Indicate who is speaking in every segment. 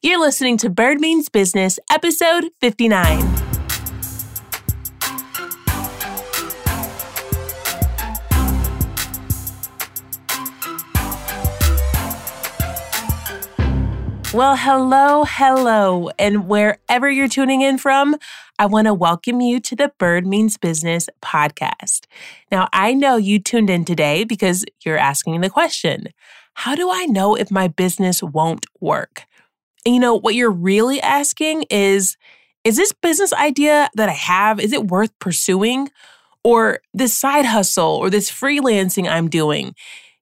Speaker 1: You're listening to Bird Means Business, episode 59. Well, hello, hello. And wherever you're tuning in from, I want to welcome you to the Bird Means Business podcast. Now, I know you tuned in today because you're asking the question How do I know if my business won't work? You know, what you're really asking is Is this business idea that I have, is it worth pursuing? Or this side hustle or this freelancing I'm doing?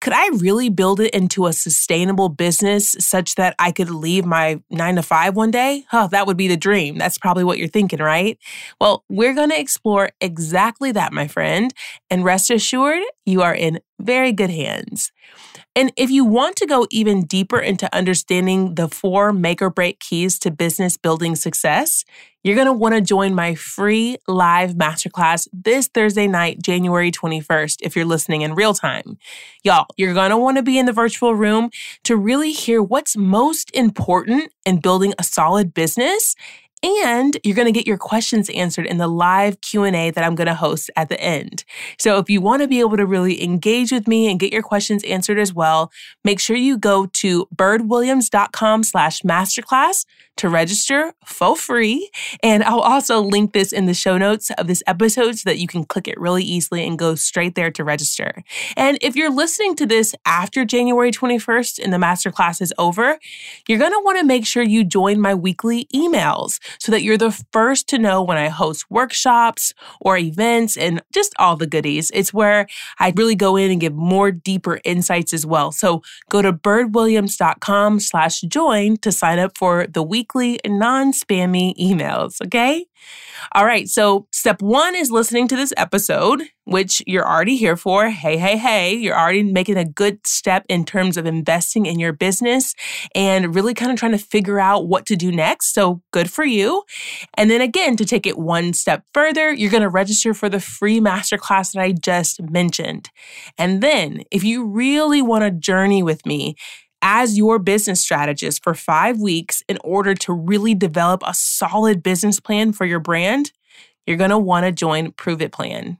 Speaker 1: could I really build it into a sustainable business such that I could leave my nine to five one day? Oh, that would be the dream. That's probably what you're thinking, right? Well, we're going to explore exactly that, my friend. And rest assured, you are in very good hands. And if you want to go even deeper into understanding the four make or break keys to business building success, you're going to want to join my free live masterclass this Thursday night, January 21st, if you're listening in real time. Y'all, you're going to want to be in the virtual room to really hear what's most important in building a solid business and you're going to get your questions answered in the live q&a that i'm going to host at the end. So if you want to be able to really engage with me and get your questions answered as well make sure you go to birdwilliams.com slash masterclass to register for free and i'll also link this in the show notes of this episode so that you can click it really easily and go straight there to register and if you're listening to this after january 21st and the masterclass is over you're going to want to make sure you join my weekly emails so that you're the first to know when I host workshops or events and just all the goodies. It's where I really go in and give more deeper insights as well. So go to birdwilliams.com slash join to sign up for the weekly non-spammy emails, okay? All right, so step one is listening to this episode, which you're already here for. Hey, hey, hey, you're already making a good step in terms of investing in your business and really kind of trying to figure out what to do next. So good for you. And then again, to take it one step further, you're going to register for the free masterclass that I just mentioned. And then if you really want to journey with me, as your business strategist for five weeks in order to really develop a solid business plan for your brand, you're going to want to join Prove It Plan.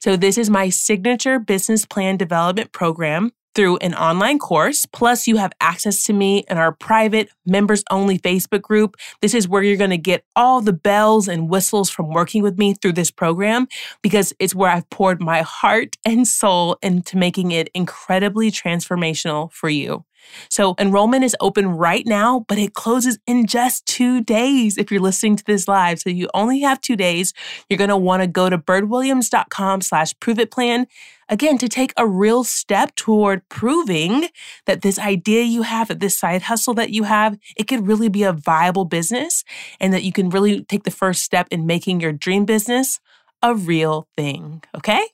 Speaker 1: So, this is my signature business plan development program through an online course. Plus, you have access to me in our private members only Facebook group. This is where you're going to get all the bells and whistles from working with me through this program because it's where I've poured my heart and soul into making it incredibly transformational for you. So enrollment is open right now, but it closes in just two days if you're listening to this live. So you only have two days. You're going to want to go to birdwilliams.com slash prove it plan. Again, to take a real step toward proving that this idea you have, that this side hustle that you have, it could really be a viable business and that you can really take the first step in making your dream business a real thing. Okay?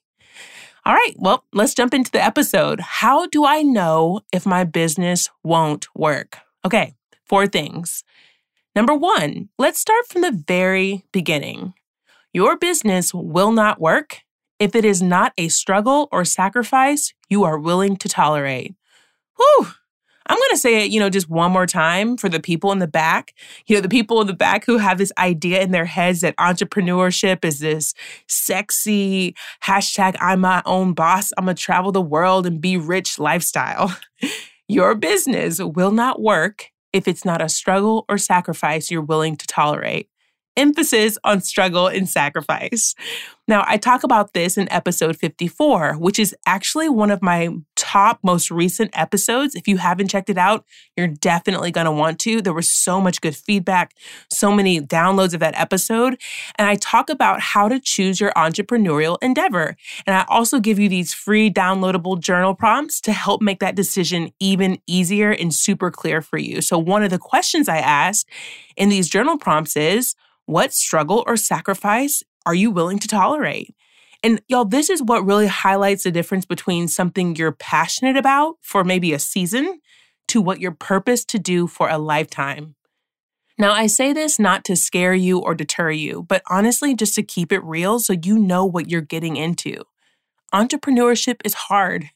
Speaker 1: All right, well, let's jump into the episode. How do I know if my business won't work? Okay, four things. Number one, let's start from the very beginning. Your business will not work if it is not a struggle or sacrifice you are willing to tolerate. Whew, I'm going to say it, you know, just one more time for the people in the back. You know, the people in the back who have this idea in their heads that entrepreneurship is this sexy hashtag I'm my own boss, I'm going to travel the world and be rich lifestyle. Your business will not work if it's not a struggle or sacrifice you're willing to tolerate emphasis on struggle and sacrifice. Now, I talk about this in episode 54, which is actually one of my top most recent episodes. If you haven't checked it out, you're definitely going to want to. There was so much good feedback, so many downloads of that episode. And I talk about how to choose your entrepreneurial endeavor. And I also give you these free downloadable journal prompts to help make that decision even easier and super clear for you. So, one of the questions I ask in these journal prompts is, what struggle or sacrifice are you willing to tolerate? And y'all, this is what really highlights the difference between something you're passionate about for maybe a season to what you're purposed to do for a lifetime. Now, I say this not to scare you or deter you, but honestly, just to keep it real so you know what you're getting into. Entrepreneurship is hard.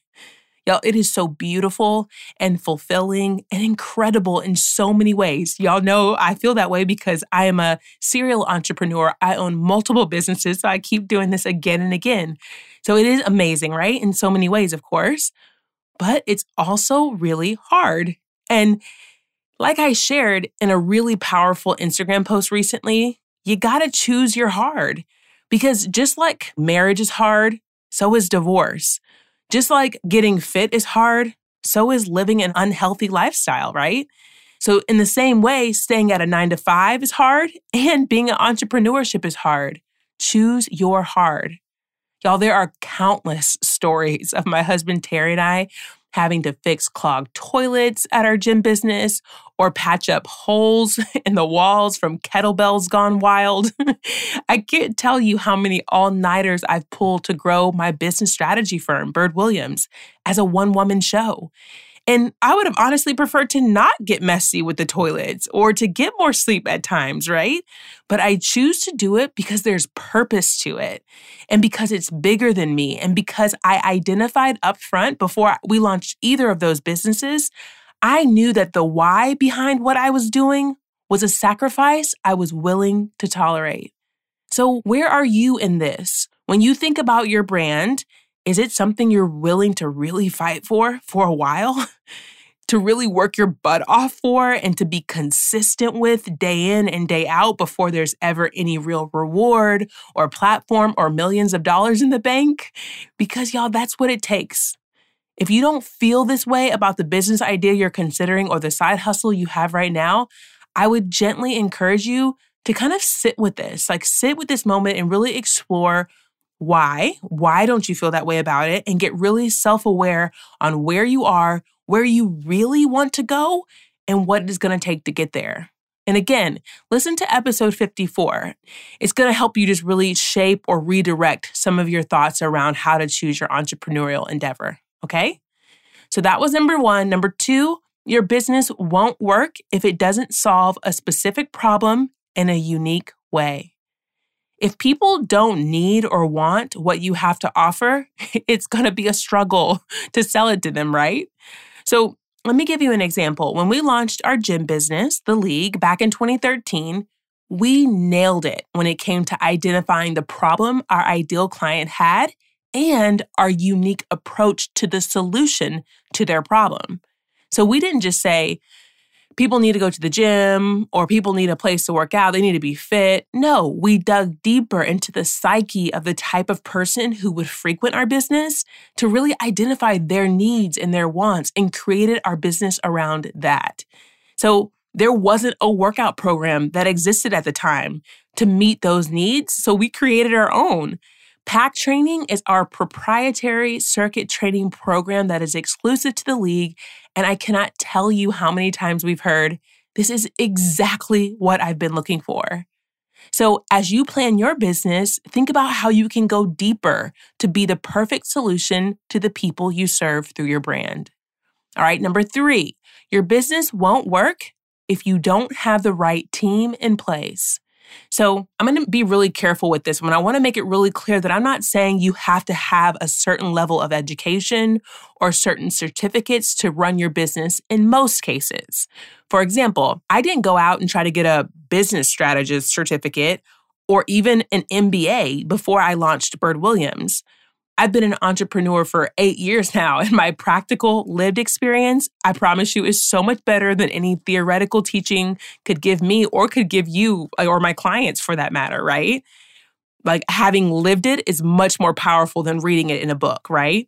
Speaker 1: Y'all, it is so beautiful and fulfilling and incredible in so many ways. Y'all know I feel that way because I am a serial entrepreneur. I own multiple businesses, so I keep doing this again and again. So it is amazing, right? In so many ways, of course, but it's also really hard. And like I shared in a really powerful Instagram post recently, you gotta choose your hard because just like marriage is hard, so is divorce. Just like getting fit is hard, so is living an unhealthy lifestyle, right? So, in the same way, staying at a nine to five is hard and being an entrepreneurship is hard. Choose your hard. Y'all, there are countless stories of my husband Terry and I having to fix clogged toilets at our gym business or patch up holes in the walls from kettlebells gone wild. I can't tell you how many all nighters I've pulled to grow my business strategy firm, Bird Williams, as a one woman show. And I would have honestly preferred to not get messy with the toilets or to get more sleep at times, right? But I choose to do it because there's purpose to it and because it's bigger than me and because I identified upfront before we launched either of those businesses. I knew that the why behind what I was doing was a sacrifice I was willing to tolerate. So, where are you in this? When you think about your brand is it something you're willing to really fight for for a while? to really work your butt off for and to be consistent with day in and day out before there's ever any real reward or platform or millions of dollars in the bank? Because, y'all, that's what it takes. If you don't feel this way about the business idea you're considering or the side hustle you have right now, I would gently encourage you to kind of sit with this, like sit with this moment and really explore why? Why don't you feel that way about it? And get really self aware on where you are, where you really want to go, and what it's going to take to get there. And again, listen to episode 54. It's going to help you just really shape or redirect some of your thoughts around how to choose your entrepreneurial endeavor. Okay? So that was number one. Number two, your business won't work if it doesn't solve a specific problem in a unique way. If people don't need or want what you have to offer, it's going to be a struggle to sell it to them, right? So, let me give you an example. When we launched our gym business, The League, back in 2013, we nailed it when it came to identifying the problem our ideal client had and our unique approach to the solution to their problem. So we didn't just say, people need to go to the gym or people need a place to work out, they need to be fit. No, we dug deeper into the psyche of the type of person who would frequent our business to really identify their needs and their wants and created our business around that. So there wasn't a workout program that existed at the time to meet those needs. So we created our own. PAC training is our proprietary circuit training program that is exclusive to the league and I cannot tell you how many times we've heard, this is exactly what I've been looking for. So, as you plan your business, think about how you can go deeper to be the perfect solution to the people you serve through your brand. All right, number three, your business won't work if you don't have the right team in place. So I'm going to be really careful with this one. I want to make it really clear that I'm not saying you have to have a certain level of education or certain certificates to run your business in most cases. For example, I didn't go out and try to get a business strategist certificate or even an MBA before I launched Bird Williams. I've been an entrepreneur for eight years now, and my practical lived experience, I promise you, is so much better than any theoretical teaching could give me or could give you uh, or my clients for that matter, right? Like having lived it is much more powerful than reading it in a book, right?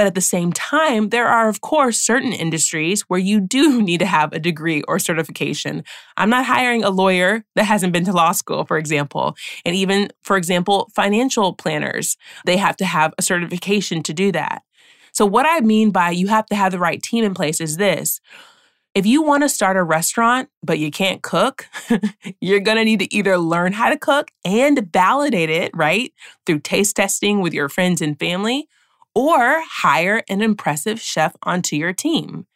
Speaker 1: But at the same time, there are, of course, certain industries where you do need to have a degree or certification. I'm not hiring a lawyer that hasn't been to law school, for example. And even, for example, financial planners, they have to have a certification to do that. So, what I mean by you have to have the right team in place is this. If you want to start a restaurant, but you can't cook, you're going to need to either learn how to cook and validate it, right? Through taste testing with your friends and family, or hire an impressive chef onto your team.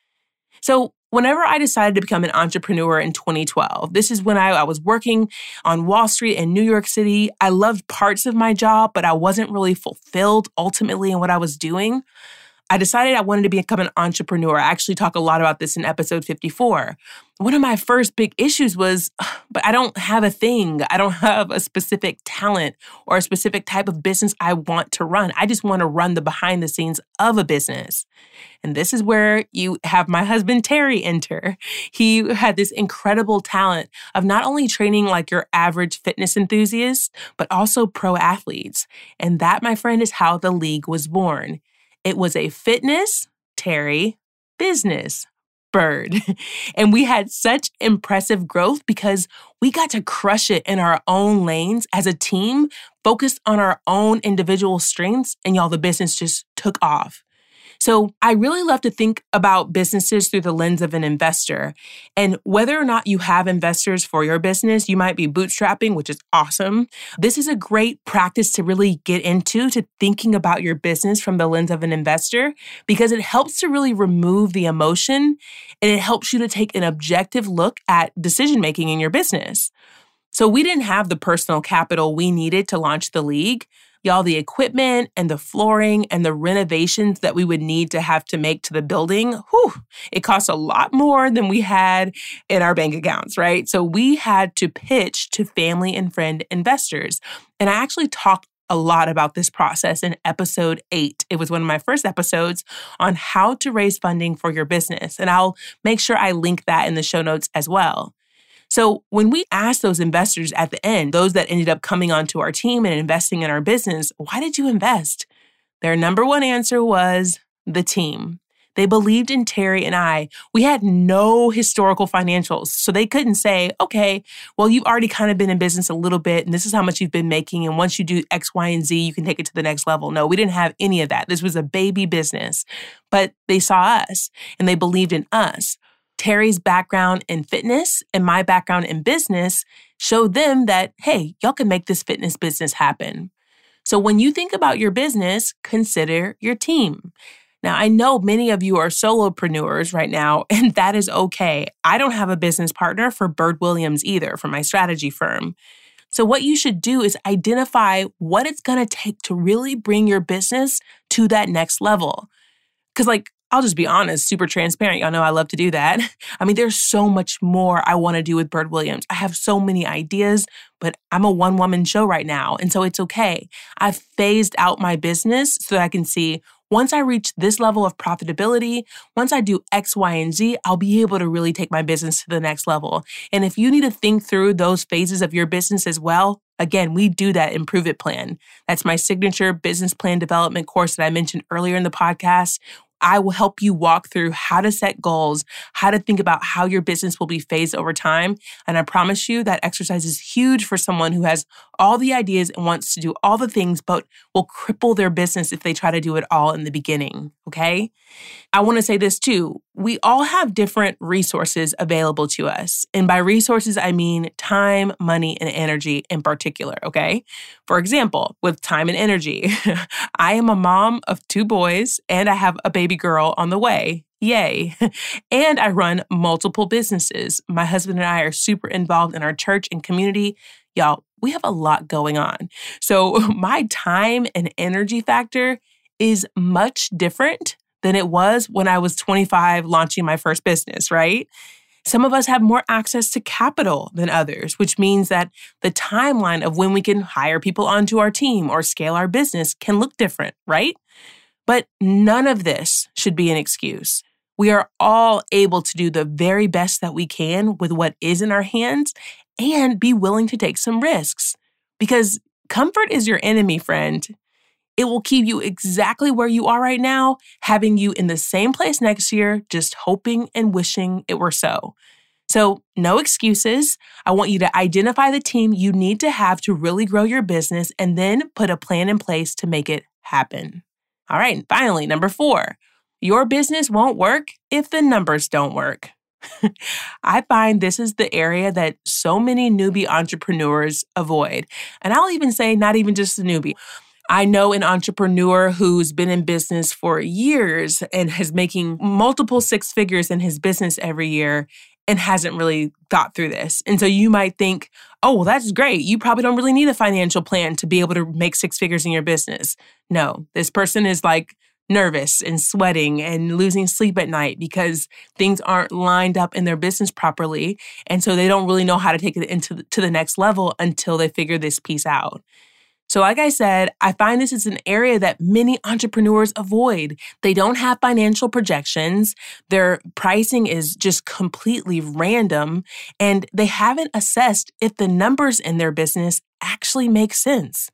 Speaker 1: So, whenever I decided to become an entrepreneur in 2012, this is when I, I, was working on Wall Street in New York City. I loved parts of my job, but I wasn't really fulfilled ultimately in what I was doing. I decided I wanted to become an entrepreneur. I actually talk a lot about this in episode 54. One of my first big issues was, but I don't have a thing. I don't have a specific talent or a specific type of business I want to run. I just want to run the behind the scenes of a business. And this is where you have my husband Terry enter. He had this incredible talent of not only training like your average fitness enthusiast, but also pro athletes. And that, my friend, is how the league was born. It was a fitness, Terry, business, bird. And we had such impressive growth because we got to crush it in our own lanes as a team, focused on our own individual strengths. And y'all, the business just took off. So I really love to think about businesses through the lens of an investor. And whether or not you have investors for your business, you might be bootstrapping, which is awesome. This is a great practice to really get into to thinking about your business from the lens of an investor because it helps to really remove the emotion and it helps you to take an objective look at decision making in your business. So we didn't have the personal capital we needed to launch the league. Y'all, the equipment and the flooring and the renovations that we would need to have to make to the building, whew, it costs a lot more than we had in our bank accounts, right? So we had to pitch to family and friend investors. And I actually talked a lot about this process in episode eight. It was one of my first episodes on how to raise funding for your business. And I'll make sure I link that in the show notes as well. So when we asked those investors at the end, those that ended up coming onto our team and investing in our business, why did you invest? Their number one answer was the team. They believed in Terry and I. We had no historical financials. So they couldn't say, okay, well, you've already kind of been in business a little bit, and this is how much you've been making. And once you do X, Y, and Z, you can take it to the next level. No, we didn't have any of that. This was a baby business. But they saw us and they believed in us. Terry's background in fitness and my background in business showed them that, hey, y'all can make this fitness business happen. So when you think about your business, consider your team. Now, I know many of you are solopreneurs right now, and that is okay. I don't have a business partner for Bird Williams either, for my strategy firm. So, what you should do is identify what it's gonna take to really bring your business to that next level. Because, like, I'll just be honest, super transparent. Y'all know I love to do that. I mean, there's so much more I want to do with Bird Williams. I have so many ideas, but I'm a one woman show right now. And so it's okay. I've phased out my business so I can see once I reach this level of profitability, once I do X, Y, and Z, I'll be able to really take my business to the next level. And if you need to think through those phases of your business as well, again, we do that in Prove It plan. That's my signature business plan development course that I mentioned earlier in the podcast. I will help you walk through how to set goals, how to think about how your business will be phased over time. And I promise you that exercise is huge for someone who has all the ideas and wants to do all the things, but will cripple their business if they try to do it all in the beginning. Okay. I want to say this too. We all have different resources available to us. And by resources, I mean time, money, and energy in particular. Okay. For example, with time and energy, I am a mom of two boys and I have a baby girl on the way. Yay. And I run multiple businesses. My husband and I are super involved in our church and community. Y'all, we have a lot going on. So my time and energy factor is much different than it was when I was 25 launching my first business, right? Some of us have more access to capital than others, which means that the timeline of when we can hire people onto our team or scale our business can look different, right? But none of this should be an excuse. We are all able to do the very best that we can with what is in our hands and be willing to take some risks. Because comfort is your enemy, friend. It will keep you exactly where you are right now, having you in the same place next year, just hoping and wishing it were so. So, no excuses. I want you to identify the team you need to have to really grow your business and then put a plan in place to make it happen. All right, and finally, number four, your business won't work if the numbers don't work. I find this is the area that so many newbie entrepreneurs avoid. And I'll even say, not even just the newbie. I know an entrepreneur who's been in business for years and has making multiple six figures in his business every year and hasn't really thought through this. And so you might think, oh, well, that's great. You probably don't really need a financial plan to be able to make six figures in your business. No, this person is like nervous and sweating and losing sleep at night because things aren't lined up in their business properly. And so they don't really know how to take it into to the next level until they figure this piece out. So, like I said, I find this is an area that many entrepreneurs avoid. They don't have financial projections, their pricing is just completely random, and they haven't assessed if the numbers in their business actually make sense.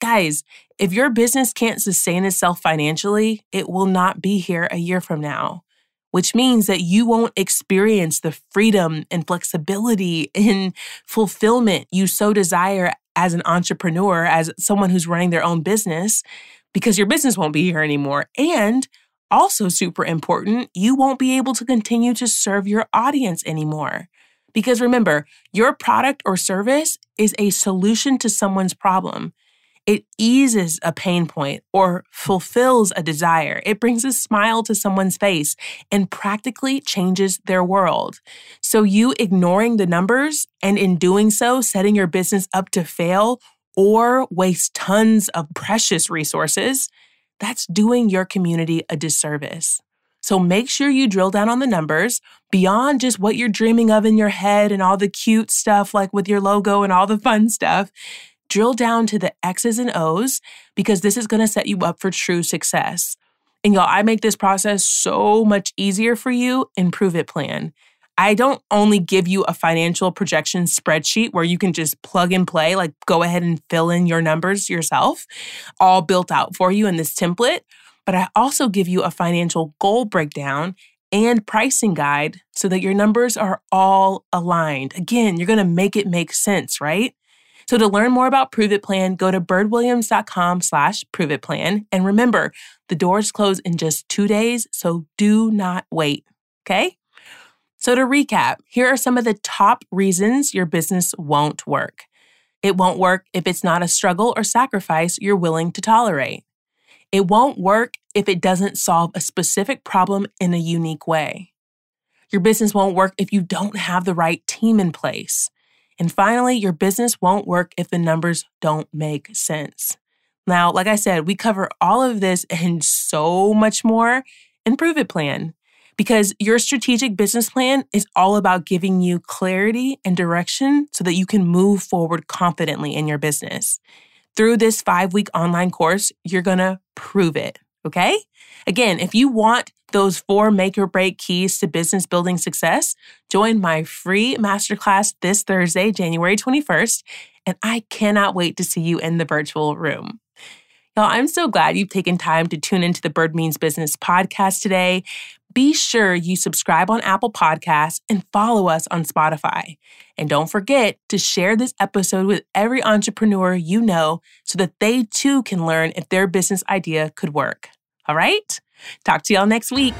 Speaker 1: Guys, if your business can't sustain itself financially, it will not be here a year from now, which means that you won't experience the freedom and flexibility and fulfillment you so desire as an entrepreneur, as someone who's running their own business, because your business won't be here anymore. And also, super important, you won't be able to continue to serve your audience anymore. Because remember, your product or service is a solution to someone's problem. It eases a pain point or fulfills a desire. It brings a smile to someone's face and practically changes their world. So, you ignoring the numbers and in doing so, setting your business up to fail or waste tons of precious resources, that's doing your community a disservice. So make sure you drill down on the numbers beyond just what you're dreaming of in your head and all the cute stuff like with your logo and all the fun stuff drill down to the X's and O's because this is going to set you up for true success. And y'all, I make this process so much easier for you in Prove It Plan. I don't only give you a financial projection spreadsheet where you can just plug and play, like go ahead and fill in your numbers yourself, all built out for you in this template, but I also give you a financial goal breakdown and pricing guide so that your numbers are all aligned. Again, you're going to make it make sense, right? So to learn more about Prove It Plan, go to birdwilliams.com slash prove it plan. And remember, the doors close in just two days, so do not wait. Okay? So to recap, here are some of the top reasons your business won't work. It won't work if it's not a struggle or sacrifice you're willing to tolerate. It won't work if it doesn't solve a specific problem in a unique way. Your business won't work if you don't have the right team in place. And finally, your business won't work if the numbers don't make sense. Now, like I said, we cover all of this and so much more in Prove It Plan because your strategic business plan is all about giving you clarity and direction so that you can move forward confidently in your business. Through this five week online course, you're gonna prove it. Okay? Again, if you want those four make or break keys to business building success, join my free masterclass this Thursday, January 21st, and I cannot wait to see you in the virtual room. Y'all, I'm so glad you've taken time to tune into the Bird Means Business podcast today. Be sure you subscribe on Apple Podcasts and follow us on Spotify. And don't forget to share this episode with every entrepreneur you know so that they too can learn if their business idea could work. All right? Talk to y'all next week.